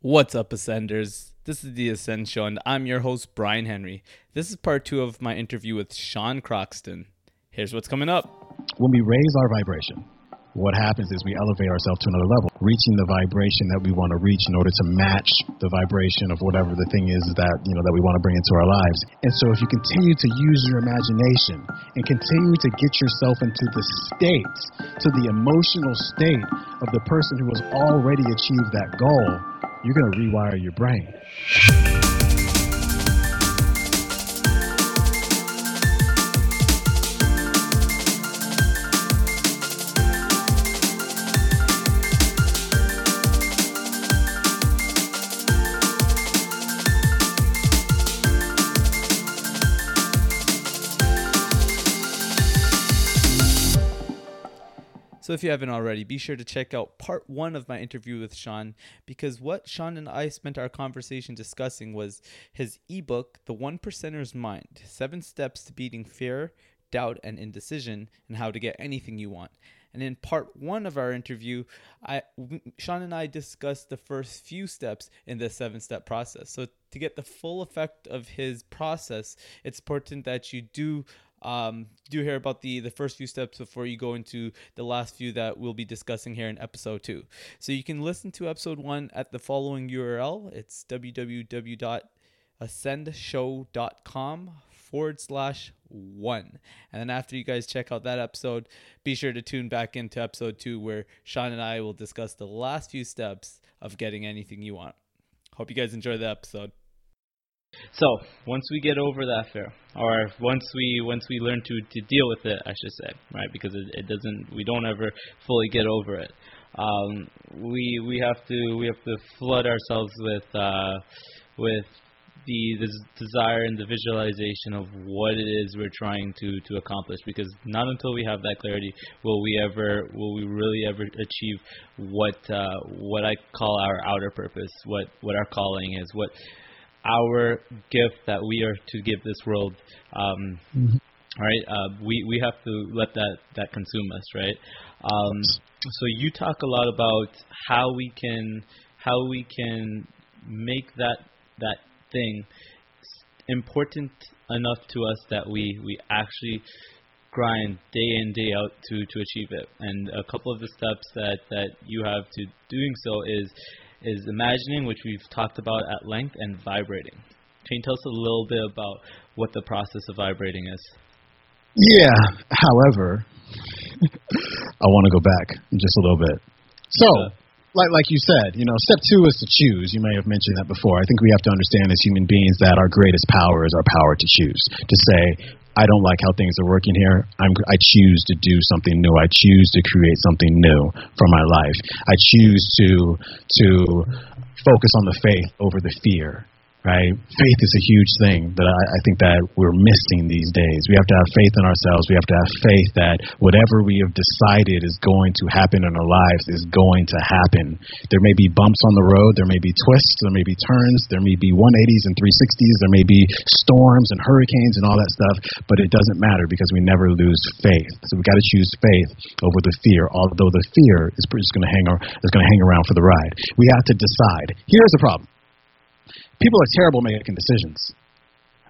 What's up, Ascenders? This is the Ascend Show, and I'm your host, Brian Henry. This is part two of my interview with Sean Croxton. Here's what's coming up. When we raise our vibration, what happens is we elevate ourselves to another level, reaching the vibration that we want to reach in order to match the vibration of whatever the thing is that you know that we want to bring into our lives. And so if you continue to use your imagination and continue to get yourself into the state, to the emotional state of the person who has already achieved that goal, you're going to rewire your brain. So, if you haven't already, be sure to check out part one of my interview with Sean because what Sean and I spent our conversation discussing was his ebook, The One Percenter's Mind Seven Steps to Beating Fear, Doubt, and Indecision, and How to Get Anything You Want. And in part one of our interview, I, Sean and I discussed the first few steps in the seven step process. So, to get the full effect of his process, it's important that you do um, do hear about the the first few steps before you go into the last few that we'll be discussing here in episode two. So you can listen to episode one at the following URL. It's www.ascendshow.com forward slash one. And then after you guys check out that episode, be sure to tune back into episode two where Sean and I will discuss the last few steps of getting anything you want. Hope you guys enjoy the episode. So once we get over that fear, or once we once we learn to to deal with it, I should say, right? Because it, it doesn't, we don't ever fully get over it. Um, we we have to we have to flood ourselves with uh, with the, the desire and the visualization of what it is we're trying to to accomplish. Because not until we have that clarity will we ever will we really ever achieve what uh, what I call our outer purpose, what what our calling is, what our gift that we are to give this world. Um, mm-hmm. Right, uh, we we have to let that that consume us, right? Um, so you talk a lot about how we can how we can make that that thing important enough to us that we we actually grind day in day out to to achieve it. And a couple of the steps that that you have to doing so is is imagining, which we've talked about at length, and vibrating. Can you tell us a little bit about what the process of vibrating is? Yeah, however, I want to go back just a little bit. So, like like you said, you know, step two is to choose. You may have mentioned that before. I think we have to understand as human beings that our greatest power is our power to choose. To say, I don't like how things are working here. I'm, I choose to do something new. I choose to create something new for my life. I choose to to focus on the faith over the fear right? Faith is a huge thing that I, I think that we're missing these days. We have to have faith in ourselves. We have to have faith that whatever we have decided is going to happen in our lives is going to happen. There may be bumps on the road. There may be twists. There may be turns. There may be 180s and 360s. There may be storms and hurricanes and all that stuff, but it doesn't matter because we never lose faith. So we've got to choose faith over the fear, although the fear is going to hang is going to hang around for the ride. We have to decide. Here's the problem people are terrible making decisions.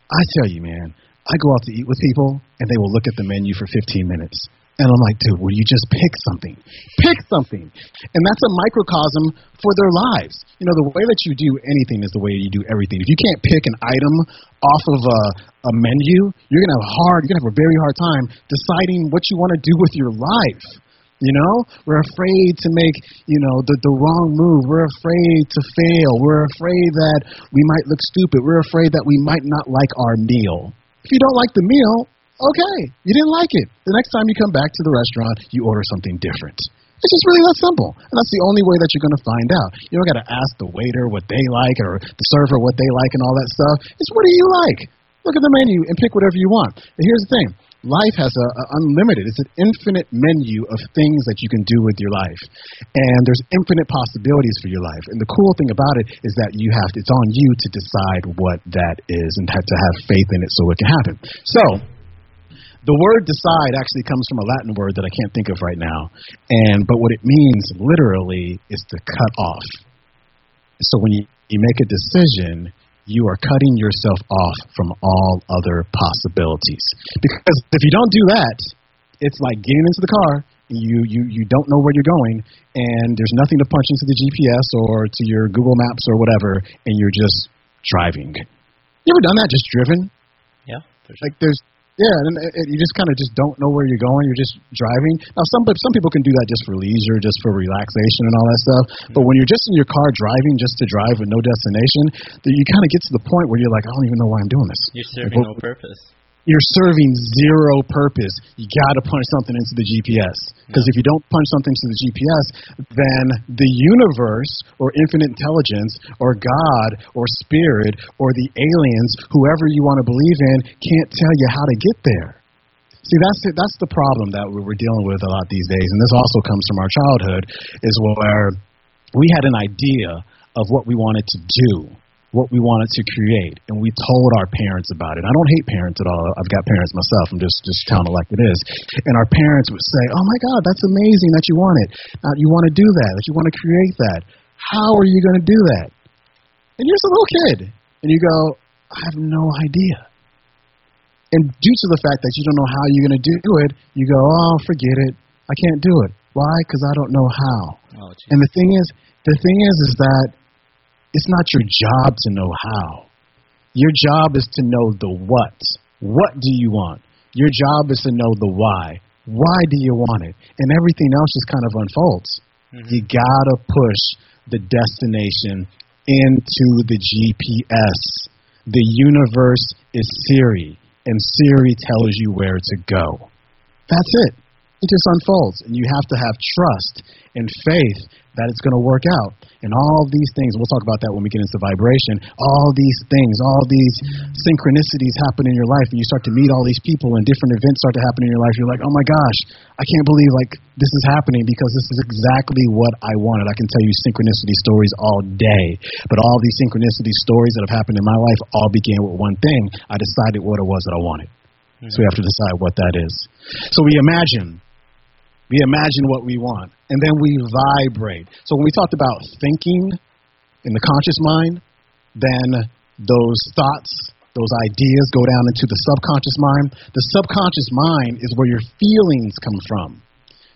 I tell you, man, I go out to eat with people and they will look at the menu for 15 minutes. And I'm like, dude, will you just pick something? Pick something. And that's a microcosm for their lives. You know, the way that you do anything is the way you do everything. If you can't pick an item off of a, a menu, you're going to have hard, you're going to have a very hard time deciding what you want to do with your life. You know, we're afraid to make, you know, the, the wrong move. We're afraid to fail. We're afraid that we might look stupid. We're afraid that we might not like our meal. If you don't like the meal, okay, you didn't like it. The next time you come back to the restaurant, you order something different. It's just really that simple. And that's the only way that you're going to find out. You don't got to ask the waiter what they like or the server what they like and all that stuff. It's what do you like? Look at the menu and pick whatever you want. Here's the thing life has a, a, unlimited it's an infinite menu of things that you can do with your life. And there's infinite possibilities for your life. And the cool thing about it is that you have to, it's on you to decide what that is and have to have faith in it so it can happen. So the word decide actually comes from a latin word that i can't think of right now. And but what it means literally is to cut off. So when you, you make a decision, you are cutting yourself off from all other possibilities. Because if you don't do that, it's like getting into the car. You, you you don't know where you're going, and there's nothing to punch into the GPS or to your Google Maps or whatever, and you're just driving. You ever done that? Just driven? Yeah, sure. Like there's yeah, and it, it, you just kind of just don't know where you're going. You're just driving. Now, some some people can do that just for leisure, just for relaxation and all that stuff. Mm-hmm. But when you're just in your car driving just to drive with no destination, you kind of get to the point where you're like, I don't even know why I'm doing this. You're serving like, no purpose you're serving zero purpose. You got to punch something into the GPS. Because if you don't punch something into the GPS, then the universe or infinite intelligence or God or spirit or the aliens, whoever you want to believe in, can't tell you how to get there. See, that's the, that's the problem that we're dealing with a lot these days, and this also comes from our childhood, is where we had an idea of what we wanted to do what we wanted to create, and we told our parents about it. I don't hate parents at all. I've got parents myself. I'm just just telling it like it is. And our parents would say, "Oh my God, that's amazing that you want it. Uh, you want to do that. That you want to create that. How are you going to do that?" And you're just a little kid, and you go, "I have no idea." And due to the fact that you don't know how you're going to do it, you go, "Oh, forget it. I can't do it. Why? Because I don't know how." Oh, and the thing is, the thing is, is that it's not your job to know how. Your job is to know the what. What do you want? Your job is to know the why. Why do you want it? And everything else just kind of unfolds. Mm-hmm. You gotta push the destination into the GPS. The universe is Siri, and Siri tells you where to go. That's it. It just unfolds, and you have to have trust and faith that it's going to work out. And all these things, we'll talk about that when we get into vibration. All these things, all these synchronicities happen in your life, and you start to meet all these people, and different events start to happen in your life. You're like, oh my gosh, I can't believe like this is happening because this is exactly what I wanted. I can tell you synchronicity stories all day, but all these synchronicity stories that have happened in my life all began with one thing. I decided what it was that I wanted. So we have to decide what that is. So we imagine we imagine what we want, and then we vibrate. So when we talked about thinking in the conscious mind, then those thoughts, those ideas go down into the subconscious mind. The subconscious mind is where your feelings come from.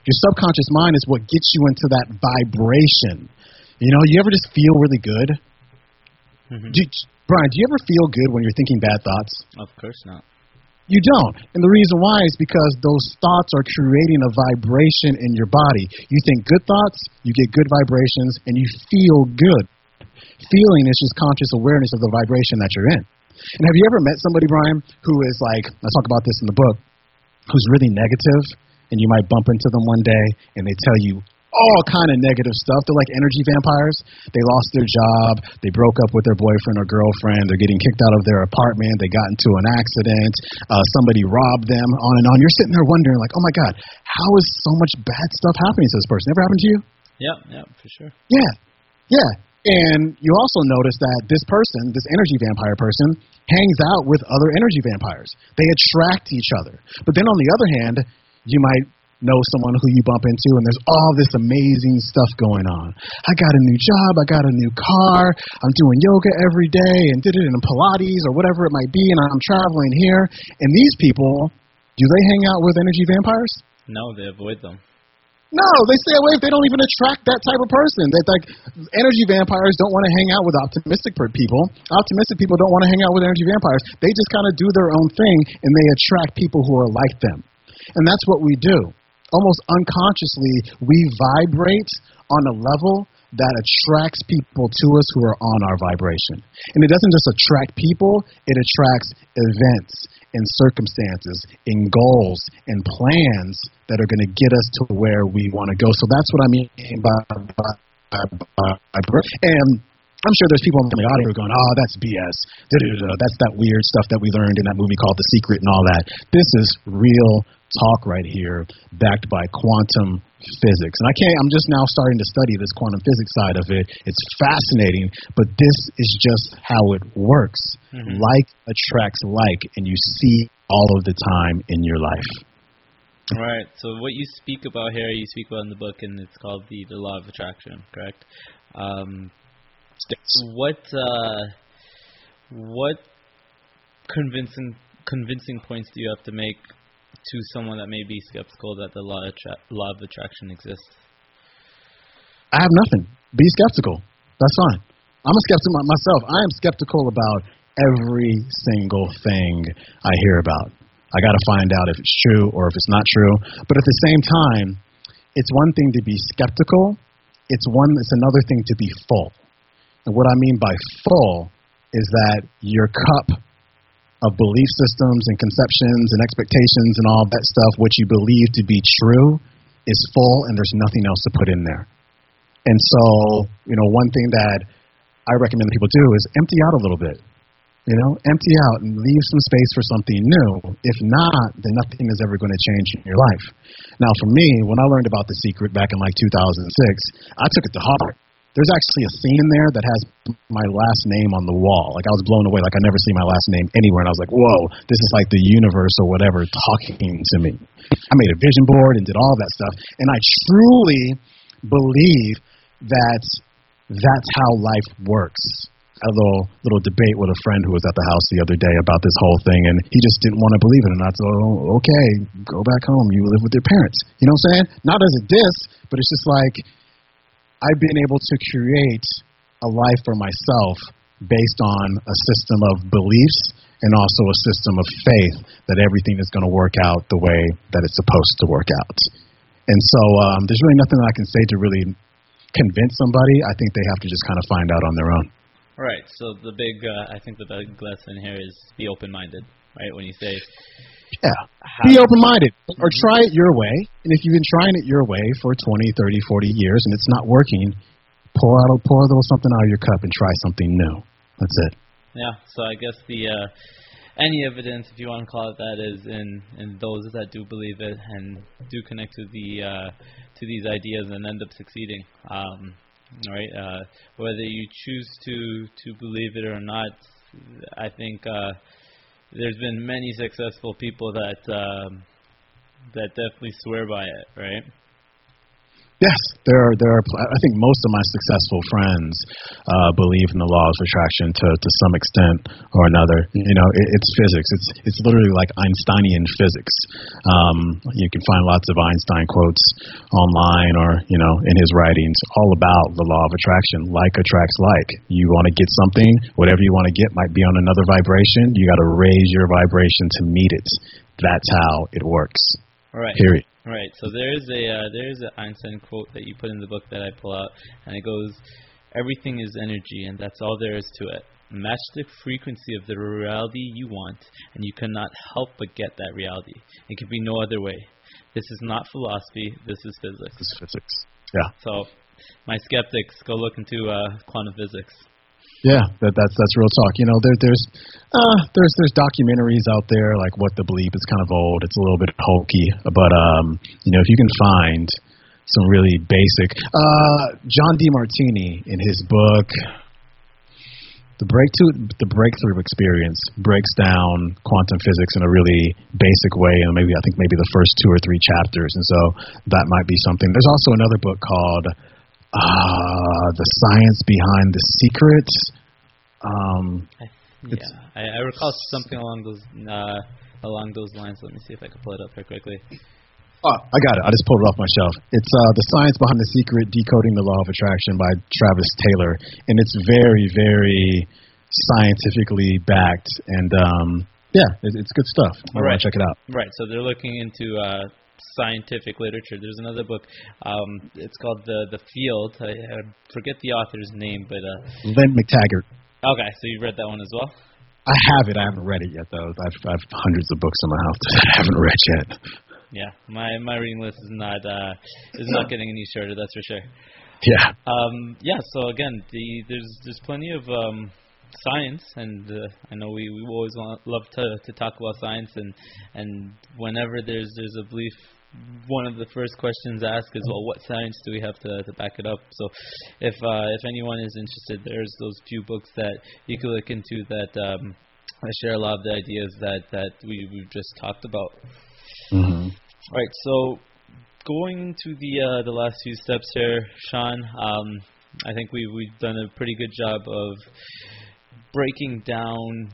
Your subconscious mind is what gets you into that vibration. You know, you ever just feel really good? Mm-hmm. Do, Brian, do you ever feel good when you're thinking bad thoughts? Of course not. You don't. And the reason why is because those thoughts are creating a vibration in your body. You think good thoughts, you get good vibrations, and you feel good. Feeling is just conscious awareness of the vibration that you're in. And have you ever met somebody, Brian, who is like, I talk about this in the book, who's really negative, and you might bump into them one day, and they tell you all kind of negative stuff. They're like energy vampires. They lost their job. They broke up with their boyfriend or girlfriend. They're getting kicked out of their apartment. They got into an accident. Uh, somebody robbed them. On and on. You're sitting there wondering, like, oh my god, how is so much bad stuff happening to this person? Never happened to you? Yeah, yeah, for sure. Yeah, yeah. And you also notice that this person, this energy vampire person, hangs out with other energy vampires. They attract each other. But then on the other hand, you might know someone who you bump into and there's all this amazing stuff going on. I got a new job, I got a new car, I'm doing yoga every day and did it in Pilates or whatever it might be and I'm traveling here. And these people, do they hang out with energy vampires? No, they avoid them. No, they stay away if they don't even attract that type of person. They like energy vampires don't want to hang out with optimistic people. Optimistic people don't want to hang out with energy vampires. They just kind of do their own thing and they attract people who are like them. And that's what we do almost unconsciously, we vibrate on a level that attracts people to us who are on our vibration. And it doesn't just attract people, it attracts events and circumstances and goals and plans that are going to get us to where we want to go. So that's what I mean by, by and I'm sure there's people in the audience who are going, "Oh, that's BS. That's that weird stuff that we learned in that movie called The Secret and all that." This is real talk right here, backed by quantum physics. And I can't. I'm just now starting to study this quantum physics side of it. It's fascinating, but this is just how it works. Mm-hmm. Like attracts like, and you see all of the time in your life. Right. So what you speak about here, you speak about in the book, and it's called the the law of attraction, correct? Um, what uh, what convincing convincing points do you have to make to someone that may be skeptical that the law, attra- law of attraction exists? I have nothing. Be skeptical. That's fine. I'm a skeptic myself. I am skeptical about every single thing I hear about. I got to find out if it's true or if it's not true. But at the same time, it's one thing to be skeptical. It's one. It's another thing to be full. And what I mean by full is that your cup of belief systems and conceptions and expectations and all that stuff, what you believe to be true, is full, and there's nothing else to put in there. And so, you know, one thing that I recommend that people do is empty out a little bit. You know, empty out and leave some space for something new. If not, then nothing is ever going to change in your life. Now, for me, when I learned about The Secret back in like 2006, I took it to heart. There's actually a scene in there that has my last name on the wall. Like I was blown away. Like I never see my last name anywhere, and I was like, "Whoa, this is like the universe or whatever talking to me." I made a vision board and did all that stuff, and I truly believe that that's how life works. I had a little little debate with a friend who was at the house the other day about this whole thing, and he just didn't want to believe it. And I said, "Oh, okay, go back home. You live with your parents." You know what I'm saying? Not as a diss, but it's just like I've been able to create a life for myself based on a system of beliefs and also a system of faith that everything is going to work out the way that it's supposed to work out. And so um, there's really nothing that I can say to really convince somebody, I think they have to just kind of find out on their own. All right. So the big, uh, I think the big lesson here is be open-minded. Right. When you say, yeah, be open-minded or try it your way. And if you've been trying it your way for 20, 30, 40 years and it's not working, pour out, a pour a little something out of your cup and try something new. That's it. Yeah. So I guess the uh, any evidence, if you want to call it that, is in in those that do believe it and do connect to the uh, to these ideas and end up succeeding. Um, right? Uh, whether you choose to to believe it or not, I think uh, there's been many successful people that um, that definitely swear by it, right? Yes, there are. There are. I think most of my successful friends uh, believe in the law of attraction to to some extent or another. You know, it, it's physics. It's it's literally like Einsteinian physics. Um, you can find lots of Einstein quotes online or you know in his writings, all about the law of attraction. Like attracts like. You want to get something, whatever you want to get might be on another vibration. You got to raise your vibration to meet it. That's how it works. Right. Period. Right. So there is a uh, there is an Einstein quote that you put in the book that I pull out, and it goes, "Everything is energy, and that's all there is to it. Match the frequency of the reality you want, and you cannot help but get that reality. It can be no other way. This is not philosophy. This is physics. This is physics. Yeah. So, my skeptics, go look into uh, quantum physics. Yeah, that, that's that's real talk. You know, there, there's uh, there's there's documentaries out there like What the Bleep. It's kind of old. It's a little bit hokey, but um, you know, if you can find some really basic. Uh, John Demartini in his book, The Breakthrough The Breakthrough Experience, breaks down quantum physics in a really basic way, and maybe I think maybe the first two or three chapters, and so that might be something. There's also another book called uh, the science behind the secrets. Um, yeah, I, I recall something along those uh, along those lines. Let me see if I can pull it up here quickly. Oh, I got it. I just pulled it off my shelf. It's uh, the science behind the secret, decoding the law of attraction by Travis Taylor, and it's very, very scientifically backed. And um, yeah, it, it's good stuff. I right. check it out. Right. So they're looking into uh, scientific literature. There's another book. Um, it's called the the Field. I, I forget the author's name, but uh, Lynne McTaggart. Okay, so you read that one as well. I have it. I haven't read it yet, though. I've I've hundreds of books in my house that I haven't read yet. Yeah, my my reading list is not uh is not getting any shorter. That's for sure. Yeah. Um. Yeah. So again, the there's there's plenty of um science, and uh, I know we we always want, love to to talk about science, and and whenever there's there's a belief, one of the first questions asked is, well, what science do we have to to back it up? So, if uh, if anyone is interested, there's those few books that you can look into that um, share a lot of the ideas that that we we've just talked about. Mm-hmm. All right, so going to the uh, the last few steps here, Sean. Um, I think we we've done a pretty good job of breaking down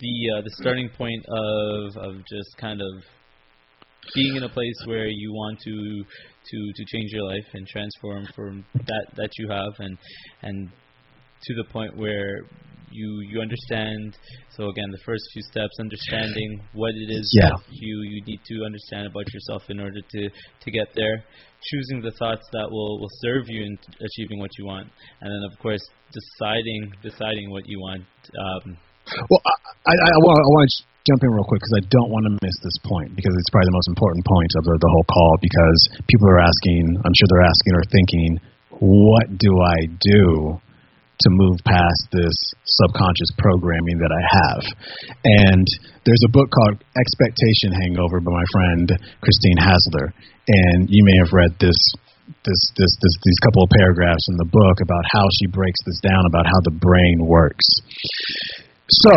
the uh, the starting point of of just kind of being in a place where you want to to to change your life and transform from that that you have and and to the point where you you understand. So again the first few steps understanding what it is yeah. that you you need to understand about yourself in order to to get there. Choosing the thoughts that will will serve you in achieving what you want. And then of course deciding deciding what you want um, well i i, I want to jump in real quick because I don't want to miss this point because it's probably the most important point of the, the whole call because people are asking, I'm sure they're asking or thinking, what do I do to move past this subconscious programming that I have? And there's a book called Expectation Hangover by my friend Christine Hassler, and you may have read this this, this, this, these couple of paragraphs in the book about how she breaks this down about how the brain works. So,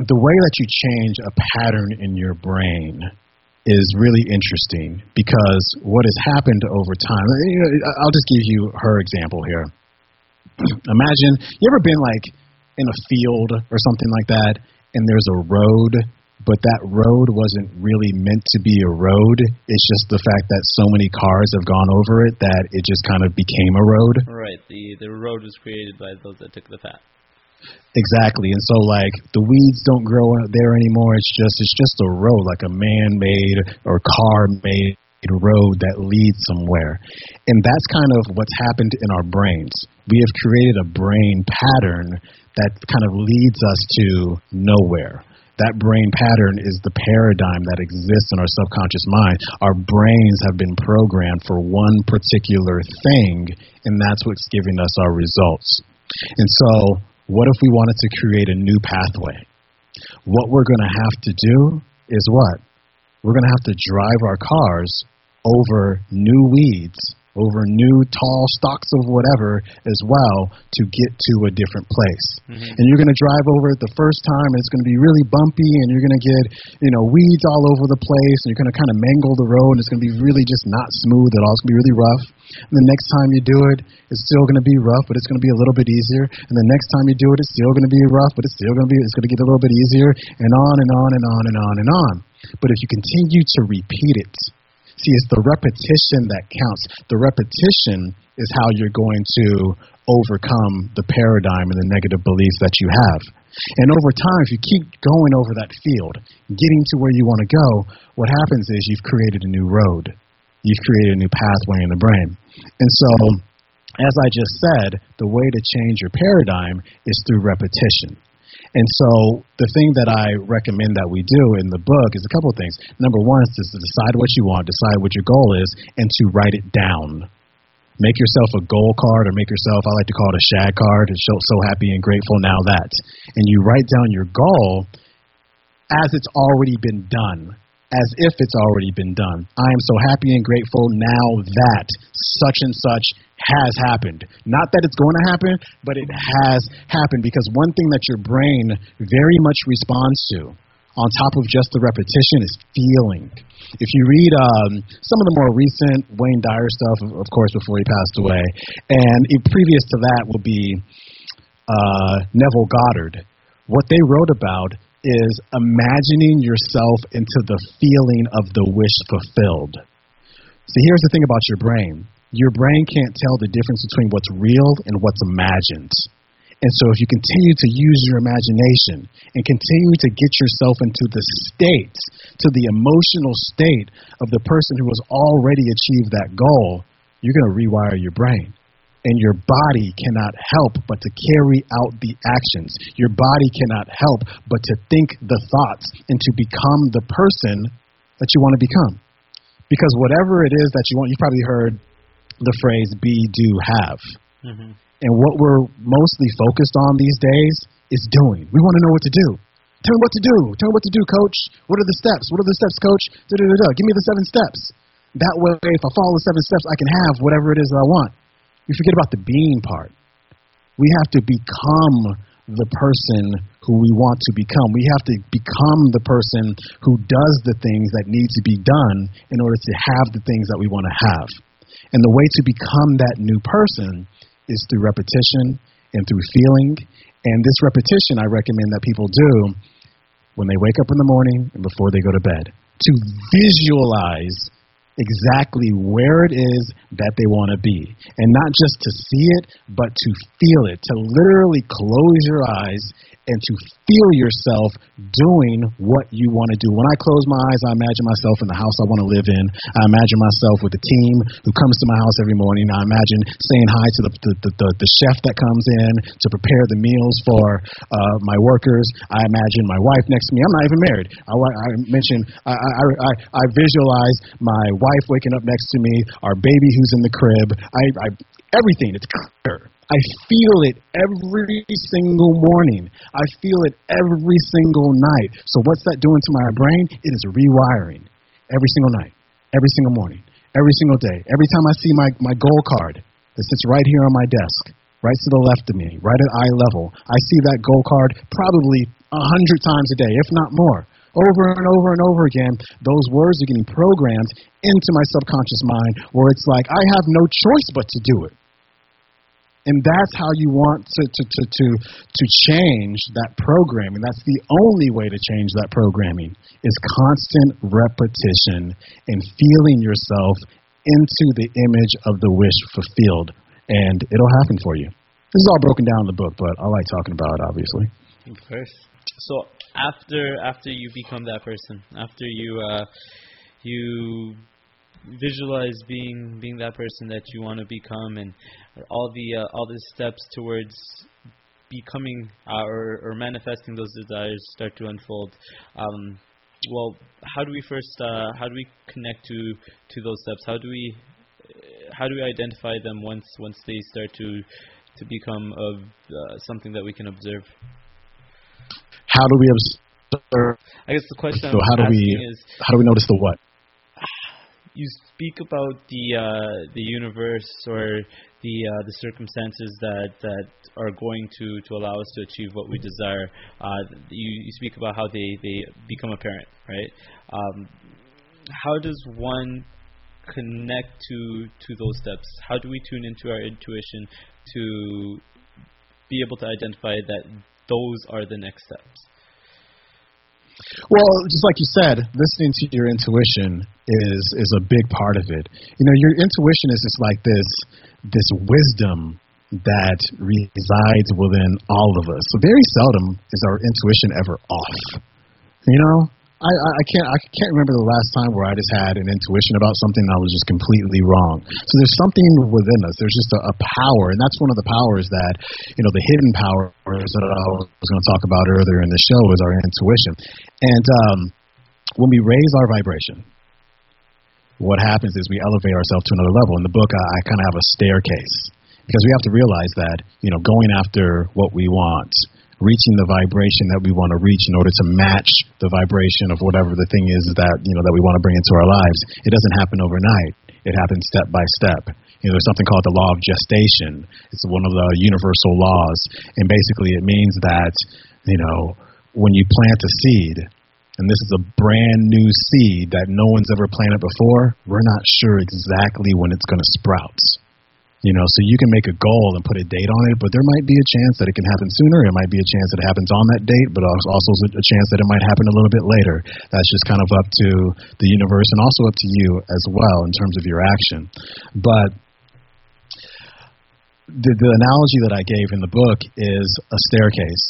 the way that you change a pattern in your brain is really interesting because what has happened over time. I'll just give you her example here. Imagine you ever been like in a field or something like that, and there's a road, but that road wasn't really meant to be a road. It's just the fact that so many cars have gone over it that it just kind of became a road. Right. The the road was created by those that took the path. Exactly. And so like the weeds don't grow out there anymore. It's just it's just a road, like a man made or car made road that leads somewhere. And that's kind of what's happened in our brains. We have created a brain pattern that kind of leads us to nowhere. That brain pattern is the paradigm that exists in our subconscious mind. Our brains have been programmed for one particular thing, and that's what's giving us our results. And so what if we wanted to create a new pathway? What we're going to have to do is what? We're going to have to drive our cars over new weeds over new tall stalks of whatever as well to get to a different place. Mm-hmm. And you're going to drive over it the first time, and it's going to be really bumpy, and you're going to get you know weeds all over the place, and you're going to kind of mangle the road, and it's going to be really just not smooth at all. It's going to be really rough. And the next time you do it, it's still going to be rough, but it's going to be a little bit easier. And the next time you do it, it's still going to be rough, but it's still going to be it's going to get a little bit easier, and on and on and on and on and on. But if you continue to repeat it, See, it's the repetition that counts. The repetition is how you're going to overcome the paradigm and the negative beliefs that you have. And over time, if you keep going over that field, getting to where you want to go, what happens is you've created a new road. You've created a new pathway in the brain. And so, as I just said, the way to change your paradigm is through repetition. And so the thing that I recommend that we do in the book is a couple of things. Number one is to decide what you want, decide what your goal is, and to write it down. Make yourself a goal card or make yourself, I like to call it a shag card, and show so happy and grateful now that. And you write down your goal as it's already been done as if it's already been done. I am so happy and grateful now that such and such has happened. Not that it's going to happen, but it has happened because one thing that your brain very much responds to on top of just the repetition is feeling. If you read um, some of the more recent Wayne Dyer stuff, of course, before he passed away, and previous to that will be uh, Neville Goddard. What they wrote about is imagining yourself into the feeling of the wish fulfilled. See, here's the thing about your brain your brain can't tell the difference between what's real and what's imagined. And so, if you continue to use your imagination and continue to get yourself into the state, to the emotional state of the person who has already achieved that goal, you're going to rewire your brain and your body cannot help but to carry out the actions. Your body cannot help but to think the thoughts and to become the person that you want to become. Because whatever it is that you want, you've probably heard the phrase be, do, have. Mm-hmm. And what we're mostly focused on these days is doing. We want to know what to do. Tell me what to do. Tell me what to do, coach. What are the steps? What are the steps, coach? Da-da-da-da. Give me the seven steps. That way, if I follow the seven steps, I can have whatever it is that I want. We forget about the being part. We have to become the person who we want to become. We have to become the person who does the things that need to be done in order to have the things that we want to have. And the way to become that new person is through repetition and through feeling. And this repetition I recommend that people do when they wake up in the morning and before they go to bed to visualize exactly where it is that they want to be. And not just to see it, but to feel it, to literally close your eyes and to feel yourself doing what you want to do. When I close my eyes, I imagine myself in the house I want to live in. I imagine myself with the team who comes to my house every morning. I imagine saying hi to the the, the, the chef that comes in to prepare the meals for uh, my workers. I imagine my wife next to me. I'm not even married. I, I mentioned I, I, I, I visualize my wife waking up next to me, our baby who's in the crib. I, I everything. It's clear. I feel it every single morning. I feel it every single night. So what's that doing to my brain? It is rewiring every single night, every single morning, every single day. Every time I see my, my goal card that sits right here on my desk, right to the left of me, right at eye level, I see that goal card probably a hundred times a day, if not more. Over and over and over again, those words are getting programmed into my subconscious mind where it's like, I have no choice but to do it. And that's how you want to, to, to, to, to change that programming. That's the only way to change that programming is constant repetition and feeling yourself into the image of the wish fulfilled. And it'll happen for you. This is all broken down in the book, but I like talking about it, obviously. Of course. So after after you become that person, after you uh, you visualize being being that person that you want to become and all the uh, all the steps towards becoming uh, or, or manifesting those desires start to unfold. Um, well how do we first uh, how do we connect to to those steps? How do we how do we identify them once once they start to to become of uh, something that we can observe? How do we observe? I guess the question so I'm how do we is how do we notice the what you speak about the uh, the universe or the uh, the circumstances that that are going to to allow us to achieve what we desire. Uh, you, you speak about how they they become apparent, right? Um, how does one connect to to those steps? How do we tune into our intuition to be able to identify that those are the next steps? Well, just like you said, listening to your intuition is is a big part of it. You know, your intuition is just like this this wisdom that resides within all of us. So very seldom is our intuition ever off. You know, I, I can't I can't remember the last time where I just had an intuition about something that was just completely wrong. So there's something within us. There's just a, a power, and that's one of the powers that you know the hidden powers that I was going to talk about earlier in the show is our intuition. And um, when we raise our vibration, what happens is we elevate ourselves to another level. In the book, I, I kind of have a staircase because we have to realize that you know going after what we want reaching the vibration that we want to reach in order to match the vibration of whatever the thing is that you know that we want to bring into our lives. It doesn't happen overnight. It happens step by step. You know, there's something called the law of gestation. It's one of the universal laws, and basically it means that you know when you plant a seed, and this is a brand new seed that no one's ever planted before, we're not sure exactly when it's going to sprout. You know, so you can make a goal and put a date on it, but there might be a chance that it can happen sooner. It might be a chance that it happens on that date, but also a chance that it might happen a little bit later. That's just kind of up to the universe and also up to you as well in terms of your action. But the, the analogy that I gave in the book is a staircase.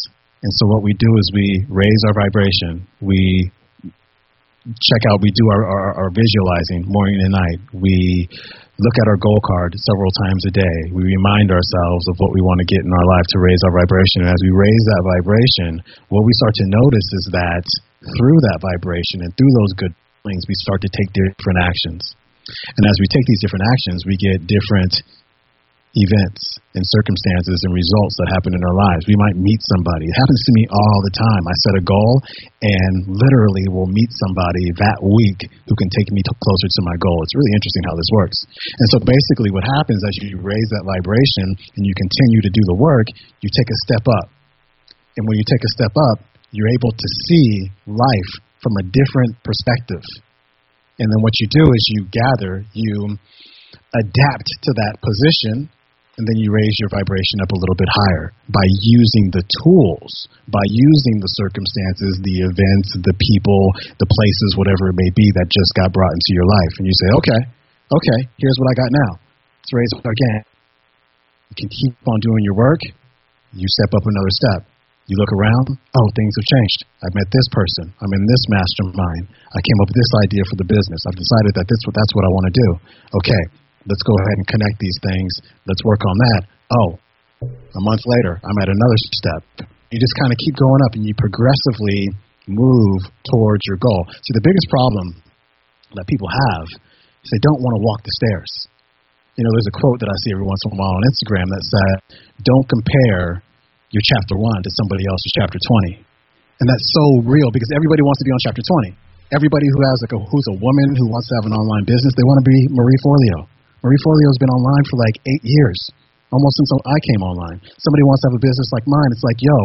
And so what we do is we raise our vibration. We check out, we do our, our, our visualizing morning and night. We look at our goal card several times a day. We remind ourselves of what we want to get in our life to raise our vibration. And as we raise that vibration, what we start to notice is that through that vibration and through those good things, we start to take different actions. And as we take these different actions, we get different events and circumstances and results that happen in our lives. We might meet somebody. It happens to me all the time. I set a goal and literally will meet somebody that week who can take me closer to my goal. It's really interesting how this works. And so basically what happens as you raise that vibration and you continue to do the work, you take a step up. And when you take a step up, you're able to see life from a different perspective. And then what you do is you gather, you adapt to that position and then you raise your vibration up a little bit higher by using the tools, by using the circumstances, the events, the people, the places, whatever it may be that just got brought into your life. And you say, okay, okay, here's what I got now. Let's raise it again. You can keep on doing your work. You step up another step. You look around, oh, things have changed. I've met this person. I'm in this mastermind. I came up with this idea for the business. I've decided that this, that's what I want to do. Okay, let's go ahead and connect these things. Let's work on that. Oh, a month later, I'm at another step. You just kind of keep going up and you progressively move towards your goal. See, the biggest problem that people have is they don't want to walk the stairs. You know, there's a quote that I see every once in a while on Instagram that said, Don't compare your chapter one to somebody else's chapter 20. And that's so real because everybody wants to be on chapter 20. Everybody who has like a who's a woman who wants to have an online business, they want to be Marie Forleo. Marie Forleo's been online for like eight years, almost since I came online. Somebody wants to have a business like mine. It's like, yo,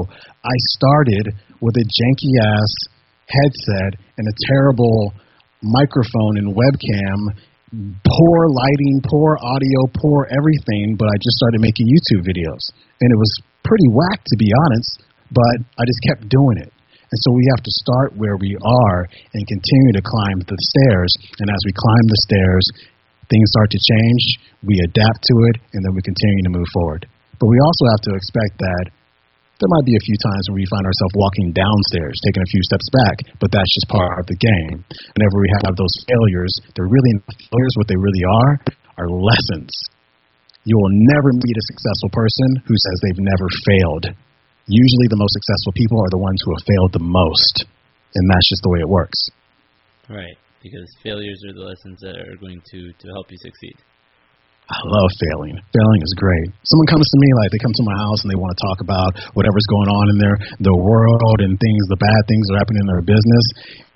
I started with a janky ass headset and a terrible microphone and webcam, poor lighting, poor audio, poor everything, but I just started making YouTube videos. And it was pretty whack to be honest, but I just kept doing it. And so we have to start where we are and continue to climb the stairs. And as we climb the stairs, things start to change, we adapt to it, and then we continue to move forward. But we also have to expect that there might be a few times where we find ourselves walking downstairs, taking a few steps back, but that's just part of the game. Whenever we have those failures, they're really not failures. What they really are are lessons. You will never meet a successful person who says they've never failed. Usually, the most successful people are the ones who have failed the most, and that's just the way it works. Right, because failures are the lessons that are going to to help you succeed. I love failing. Failing is great. Someone comes to me like they come to my house and they want to talk about whatever's going on in their the world and things, the bad things that are happening in their business.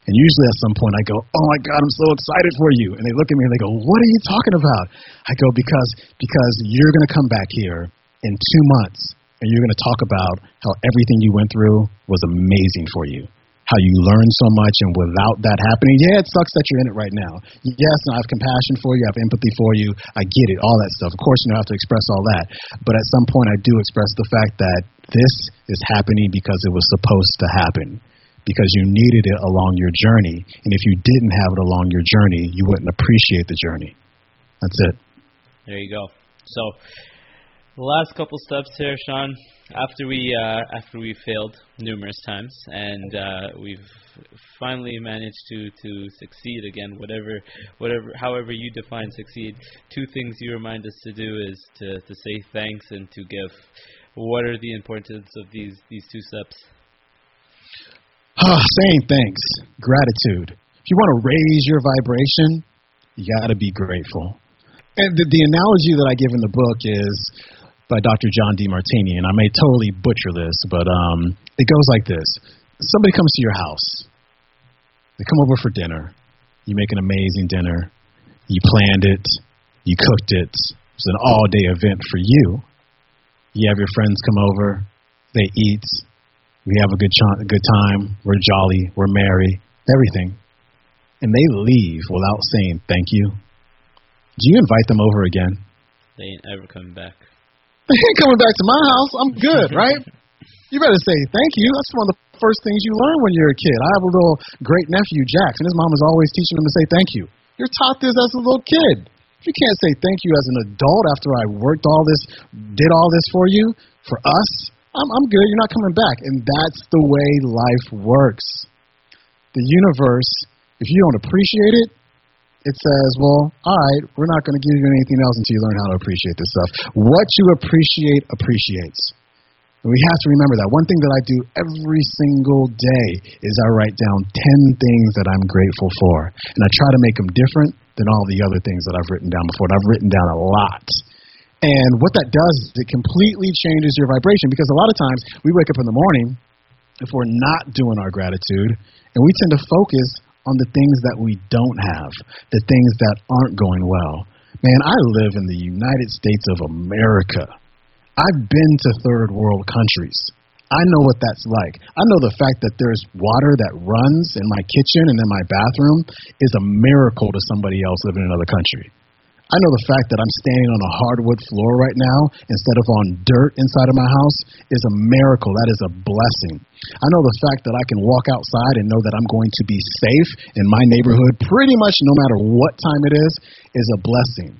And usually at some point I go, "Oh my God, I'm so excited for you!" And they look at me and they go, "What are you talking about?" I go, "Because because you're going to come back here in two months and you're going to talk about how everything you went through was amazing for you." How you learn so much, and without that happening, yeah, it sucks that you're in it right now. Yes, I have compassion for you, I have empathy for you, I get it, all that stuff. Of course, you don't have to express all that, but at some point, I do express the fact that this is happening because it was supposed to happen because you needed it along your journey. And if you didn't have it along your journey, you wouldn't appreciate the journey. That's it. There you go. So, the last couple steps here, Sean. After we uh, after we failed numerous times and uh, we've finally managed to to succeed again, whatever whatever however you define succeed. Two things you remind us to do is to to say thanks and to give. What are the importance of these these two steps? Saying thanks, gratitude. If you want to raise your vibration, you got to be grateful. And the, the analogy that I give in the book is by Dr. John Demartini, and I may totally butcher this, but um, it goes like this: Somebody comes to your house. They come over for dinner. You make an amazing dinner. You planned it. You cooked it. It's an all-day event for you. You have your friends come over. They eat. We have a good ch- a good time. We're jolly. We're merry. Everything. And they leave without saying thank you. Do you invite them over again? They ain't ever coming back. Ain't coming back to my house. I'm good, right? you better say thank you. That's one of the first things you learn when you're a kid. I have a little great nephew, Jackson. His mom is always teaching him to say thank you. You're taught this as a little kid. If you can't say thank you as an adult after I worked all this, did all this for you, for us, I'm, I'm good. You're not coming back. And that's the way life works. The universe, if you don't appreciate it, it says, well, all right, we're not going to give you anything else until you learn how to appreciate this stuff. What you appreciate appreciates. And we have to remember that. One thing that I do every single day is I write down 10 things that I'm grateful for. And I try to make them different than all the other things that I've written down before. And I've written down a lot. And what that does is it completely changes your vibration because a lot of times we wake up in the morning if we're not doing our gratitude and we tend to focus on the things that we don't have, the things that aren't going well. Man, I live in the United States of America. I've been to third world countries. I know what that's like. I know the fact that there's water that runs in my kitchen and in my bathroom is a miracle to somebody else living in another country. I know the fact that I'm standing on a hardwood floor right now instead of on dirt inside of my house is a miracle. That is a blessing. I know the fact that I can walk outside and know that I'm going to be safe in my neighborhood pretty much no matter what time it is is a blessing.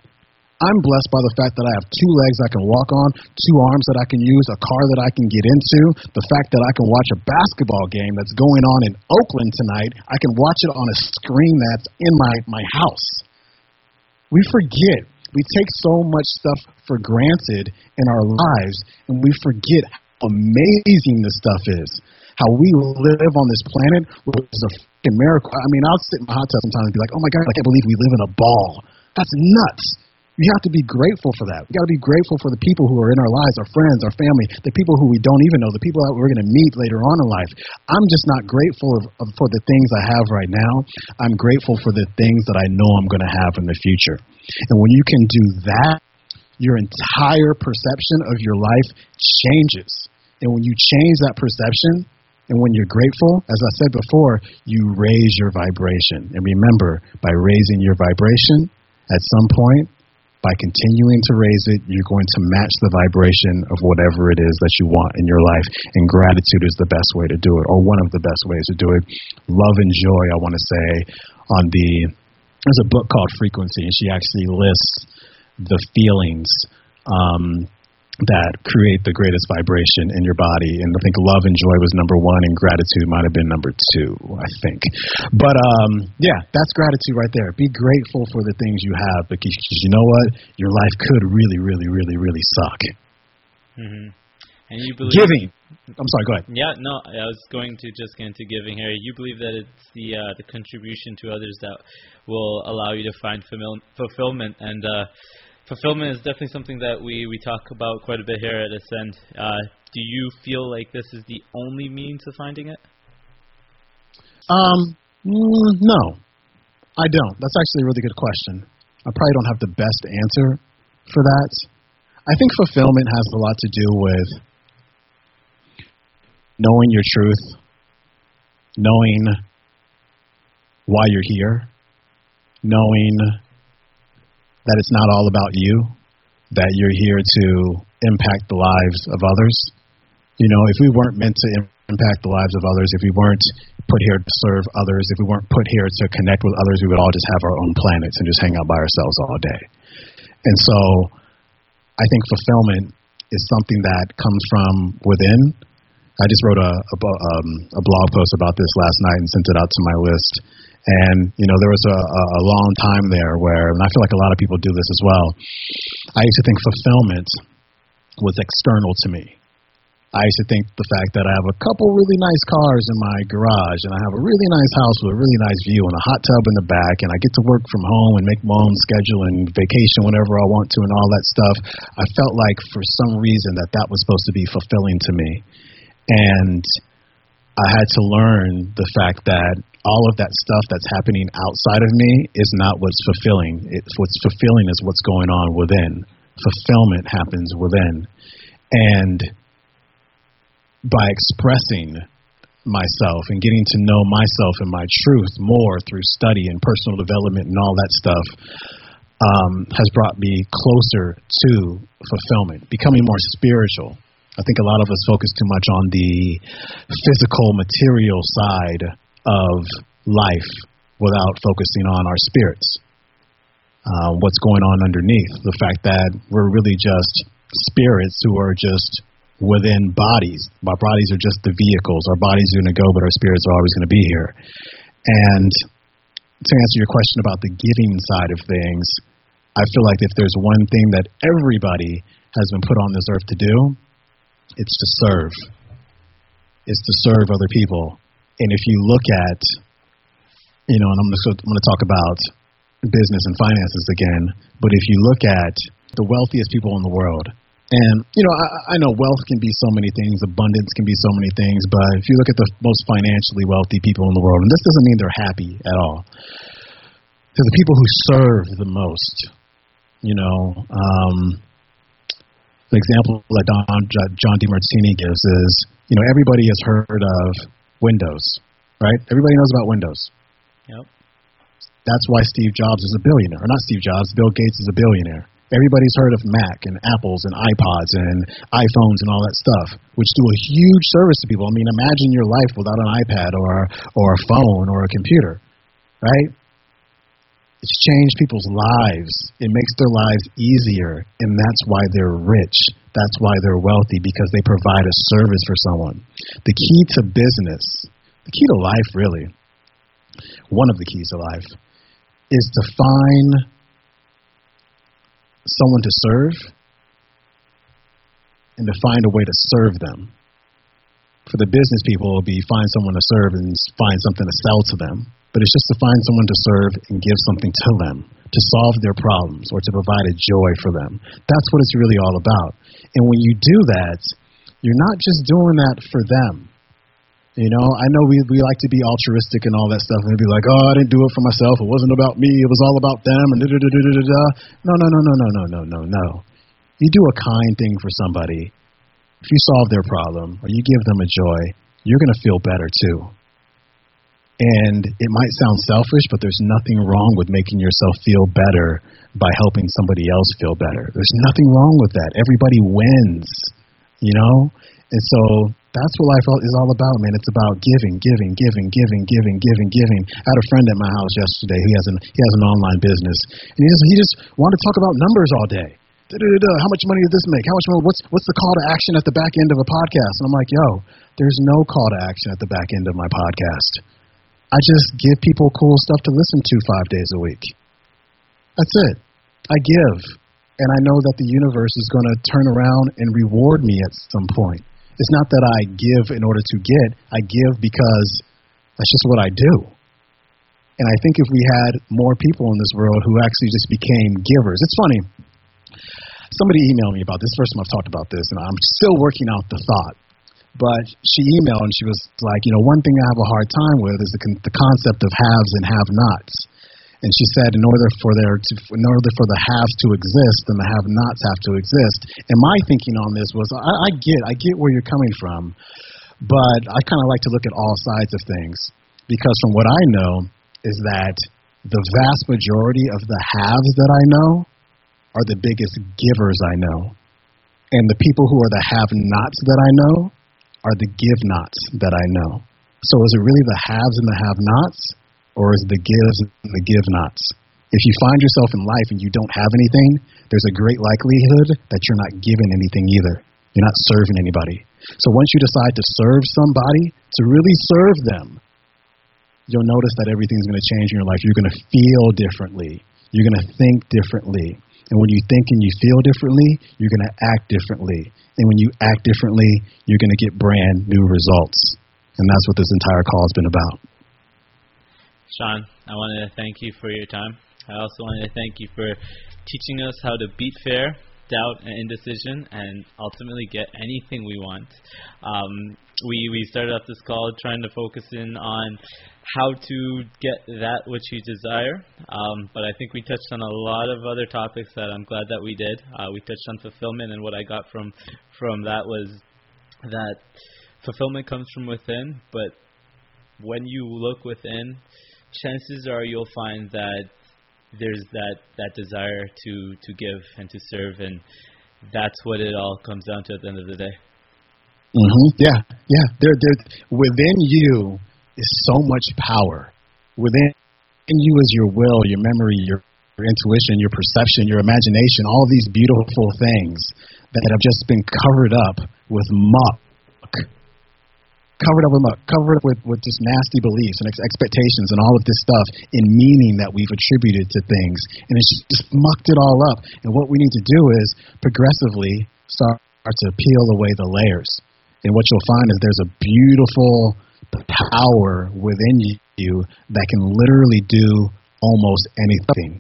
I'm blessed by the fact that I have two legs I can walk on, two arms that I can use, a car that I can get into, the fact that I can watch a basketball game that's going on in Oakland tonight, I can watch it on a screen that's in my, my house. We forget. We take so much stuff for granted in our lives, and we forget how amazing this stuff is. How we live on this planet is a fucking miracle. I mean, I'll sit in my hot tub sometimes and be like, oh my God, I can't believe we live in a ball. That's nuts. You have to be grateful for that. We got to be grateful for the people who are in our lives, our friends, our family, the people who we don't even know, the people that we're going to meet later on in life. I'm just not grateful of, of, for the things I have right now. I'm grateful for the things that I know I'm going to have in the future. And when you can do that, your entire perception of your life changes. And when you change that perception, and when you're grateful, as I said before, you raise your vibration. And remember, by raising your vibration, at some point, by continuing to raise it, you're going to match the vibration of whatever it is that you want in your life. And gratitude is the best way to do it, or one of the best ways to do it. Love and joy, I want to say, on the there's a book called Frequency, and she actually lists the feelings um, that create the greatest vibration in your body. And I think love and joy was number one, and gratitude might have been number two, I think. But um, yeah, that's gratitude right there. Be grateful for the things you have because you know what? Your life could really, really, really, really suck. Mm-hmm. And you believe giving. I'm sorry. Go ahead. Yeah, no, I was going to just get into giving, here. You believe that it's the uh, the contribution to others that will allow you to find fulfillment and. Uh, fulfillment is definitely something that we, we talk about quite a bit here at Ascend. Uh, do you feel like this is the only means of finding it? Um, mm, no, I don't. That's actually a really good question. I probably don't have the best answer for that. I think fulfillment has a lot to do with knowing your truth, knowing why you're here, knowing that it's not all about you, that you're here to impact the lives of others. You know, if we weren't meant to impact the lives of others, if we weren't put here to serve others, if we weren't put here to connect with others, we would all just have our own planets and just hang out by ourselves all day. And so I think fulfillment is something that comes from within. I just wrote a, a, um, a blog post about this last night and sent it out to my list. And you know, there was a, a long time there where, and I feel like a lot of people do this as well. I used to think fulfillment was external to me. I used to think the fact that I have a couple really nice cars in my garage and I have a really nice house with a really nice view and a hot tub in the back and I get to work from home and make my own schedule and vacation whenever I want to and all that stuff. I felt like for some reason that that was supposed to be fulfilling to me. And I had to learn the fact that all of that stuff that's happening outside of me is not what's fulfilling. It's what's fulfilling is what's going on within. Fulfillment happens within. And by expressing myself and getting to know myself and my truth more through study and personal development and all that stuff um, has brought me closer to fulfillment, becoming more spiritual. I think a lot of us focus too much on the physical, material side of life without focusing on our spirits. Uh, what's going on underneath? The fact that we're really just spirits who are just within bodies. Our bodies are just the vehicles. Our bodies are going to go, but our spirits are always going to be here. And to answer your question about the giving side of things, I feel like if there's one thing that everybody has been put on this earth to do, it's to serve. It's to serve other people. And if you look at, you know, and I'm going to talk about business and finances again, but if you look at the wealthiest people in the world, and you know, I, I know wealth can be so many things, abundance can be so many things, but if you look at the most financially wealthy people in the world, and this doesn't mean they're happy at all, they're the people who serve the most. You know, um, the example that Don, John Demartini gives is, you know, everybody has heard of Windows, right? Everybody knows about Windows. Yep. That's why Steve Jobs is a billionaire. Or not Steve Jobs, Bill Gates is a billionaire. Everybody's heard of Mac and Apples and iPods and iPhones and all that stuff, which do a huge service to people. I mean, imagine your life without an iPad or or a phone or a computer, right? It's changed people's lives. It makes their lives easier, and that's why they're rich. That's why they're wealthy because they provide a service for someone. The key to business, the key to life, really, one of the keys to life, is to find someone to serve and to find a way to serve them. For the business people, it will be find someone to serve and find something to sell to them. But it's just to find someone to serve and give something to them, to solve their problems or to provide a joy for them. That's what it's really all about. And when you do that, you're not just doing that for them. You know, I know we we like to be altruistic and all that stuff, and be like, "Oh, I didn't do it for myself. It wasn't about me. It was all about them." And da da da da da da. No, no, no, no, no, no, no, no, no. You do a kind thing for somebody. If you solve their problem or you give them a joy, you're gonna feel better too. And it might sound selfish, but there's nothing wrong with making yourself feel better by helping somebody else feel better. There's nothing wrong with that. Everybody wins, you know. And so that's what life is all about, man. It's about giving, giving, giving, giving, giving, giving, giving. I had a friend at my house yesterday. He has an he has an online business, and he just he just wanted to talk about numbers all day. Da-da-da-da. How much money did this make? How much money? What's what's the call to action at the back end of a podcast? And I'm like, yo, there's no call to action at the back end of my podcast. I just give people cool stuff to listen to five days a week. That's it. I give, and I know that the universe is going to turn around and reward me at some point. It's not that I give in order to get. I give because that's just what I do. And I think if we had more people in this world who actually just became givers, it's funny. Somebody emailed me about this. First time I've talked about this, and I'm still working out the thought. But she emailed and she was like, you know, one thing I have a hard time with is the, con- the concept of haves and have-nots. And she said, in order for there to, in order for the haves to exist, then the have-nots have to exist. And my thinking on this was, I, I get, I get where you're coming from, but I kind of like to look at all sides of things because from what I know is that the vast majority of the haves that I know are the biggest givers I know, and the people who are the have-nots that I know are the give-nots that I know. So is it really the haves and the have-nots? or is it the gives and the give nots. If you find yourself in life and you don't have anything, there's a great likelihood that you're not giving anything either. You're not serving anybody. So once you decide to serve somebody, to really serve them, you'll notice that everything's going to change in your life. You're going to feel differently. You're going to think differently. And when you think and you feel differently, you're going to act differently. And when you act differently, you're going to get brand new results. And that's what this entire call has been about. Sean, I wanted to thank you for your time. I also wanted to thank you for teaching us how to beat fear, doubt, and indecision, and ultimately get anything we want. Um, we we started off this call trying to focus in on how to get that which you desire, um, but I think we touched on a lot of other topics that I'm glad that we did. Uh, we touched on fulfillment, and what I got from from that was that fulfillment comes from within, but when you look within, chances are you'll find that there's that that desire to to give and to serve, and that's what it all comes down to at the end of the day. Mhm. Yeah. Yeah. There, there. Within you is so much power. Within in you is your will, your memory, your, your intuition, your perception, your imagination. All these beautiful things that have just been covered up with muck covered up with covered up with, with just nasty beliefs and ex- expectations and all of this stuff in meaning that we've attributed to things, and it's just mucked it all up. And what we need to do is progressively start to peel away the layers. And what you'll find is there's a beautiful power within you that can literally do almost anything.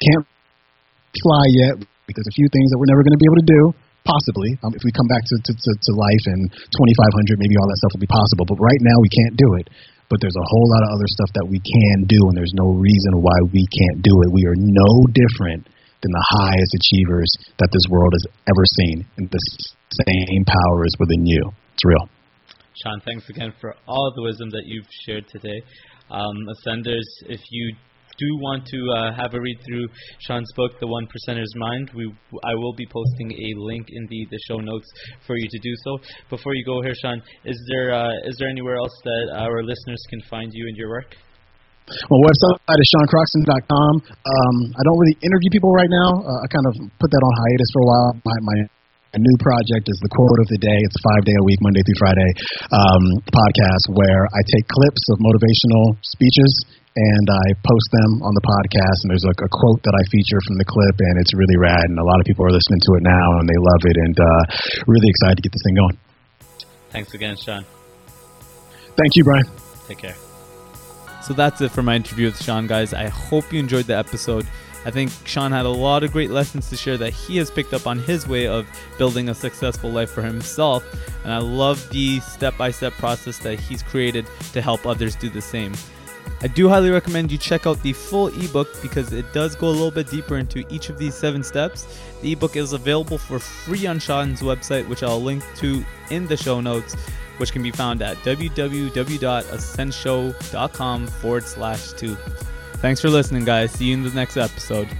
Can't fly yet because a few things that we're never going to be able to do Possibly, um, if we come back to, to, to, to life and 2,500, maybe all that stuff will be possible. But right now, we can't do it. But there's a whole lot of other stuff that we can do, and there's no reason why we can't do it. We are no different than the highest achievers that this world has ever seen. And the same power is within you. It's real. Sean, thanks again for all the wisdom that you've shared today. Um, Ascenders, if you do want to uh, have a read through Sean's book, The One Percenter's Mind, we I will be posting a link in the, the show notes for you to do so. Before you go here, Sean, is there uh, is there anywhere else that our listeners can find you and your work? My website is seancroxton.com. Um, I don't really interview people right now. Uh, I kind of put that on hiatus for a while. My, my a new project is the quote of the day. It's five day a week, Monday through Friday um, podcast where I take clips of motivational speeches and I post them on the podcast. And there's like a quote that I feature from the clip, and it's really rad. And a lot of people are listening to it now, and they love it. And uh, really excited to get this thing going. Thanks again, Sean. Thank you, Brian. Take care. So that's it for my interview with Sean, guys. I hope you enjoyed the episode. I think Sean had a lot of great lessons to share that he has picked up on his way of building a successful life for himself. And I love the step by step process that he's created to help others do the same. I do highly recommend you check out the full ebook because it does go a little bit deeper into each of these seven steps. The ebook is available for free on Sean's website, which I'll link to in the show notes which can be found at www.ascendshow.com forward slash two. Thanks for listening, guys. See you in the next episode.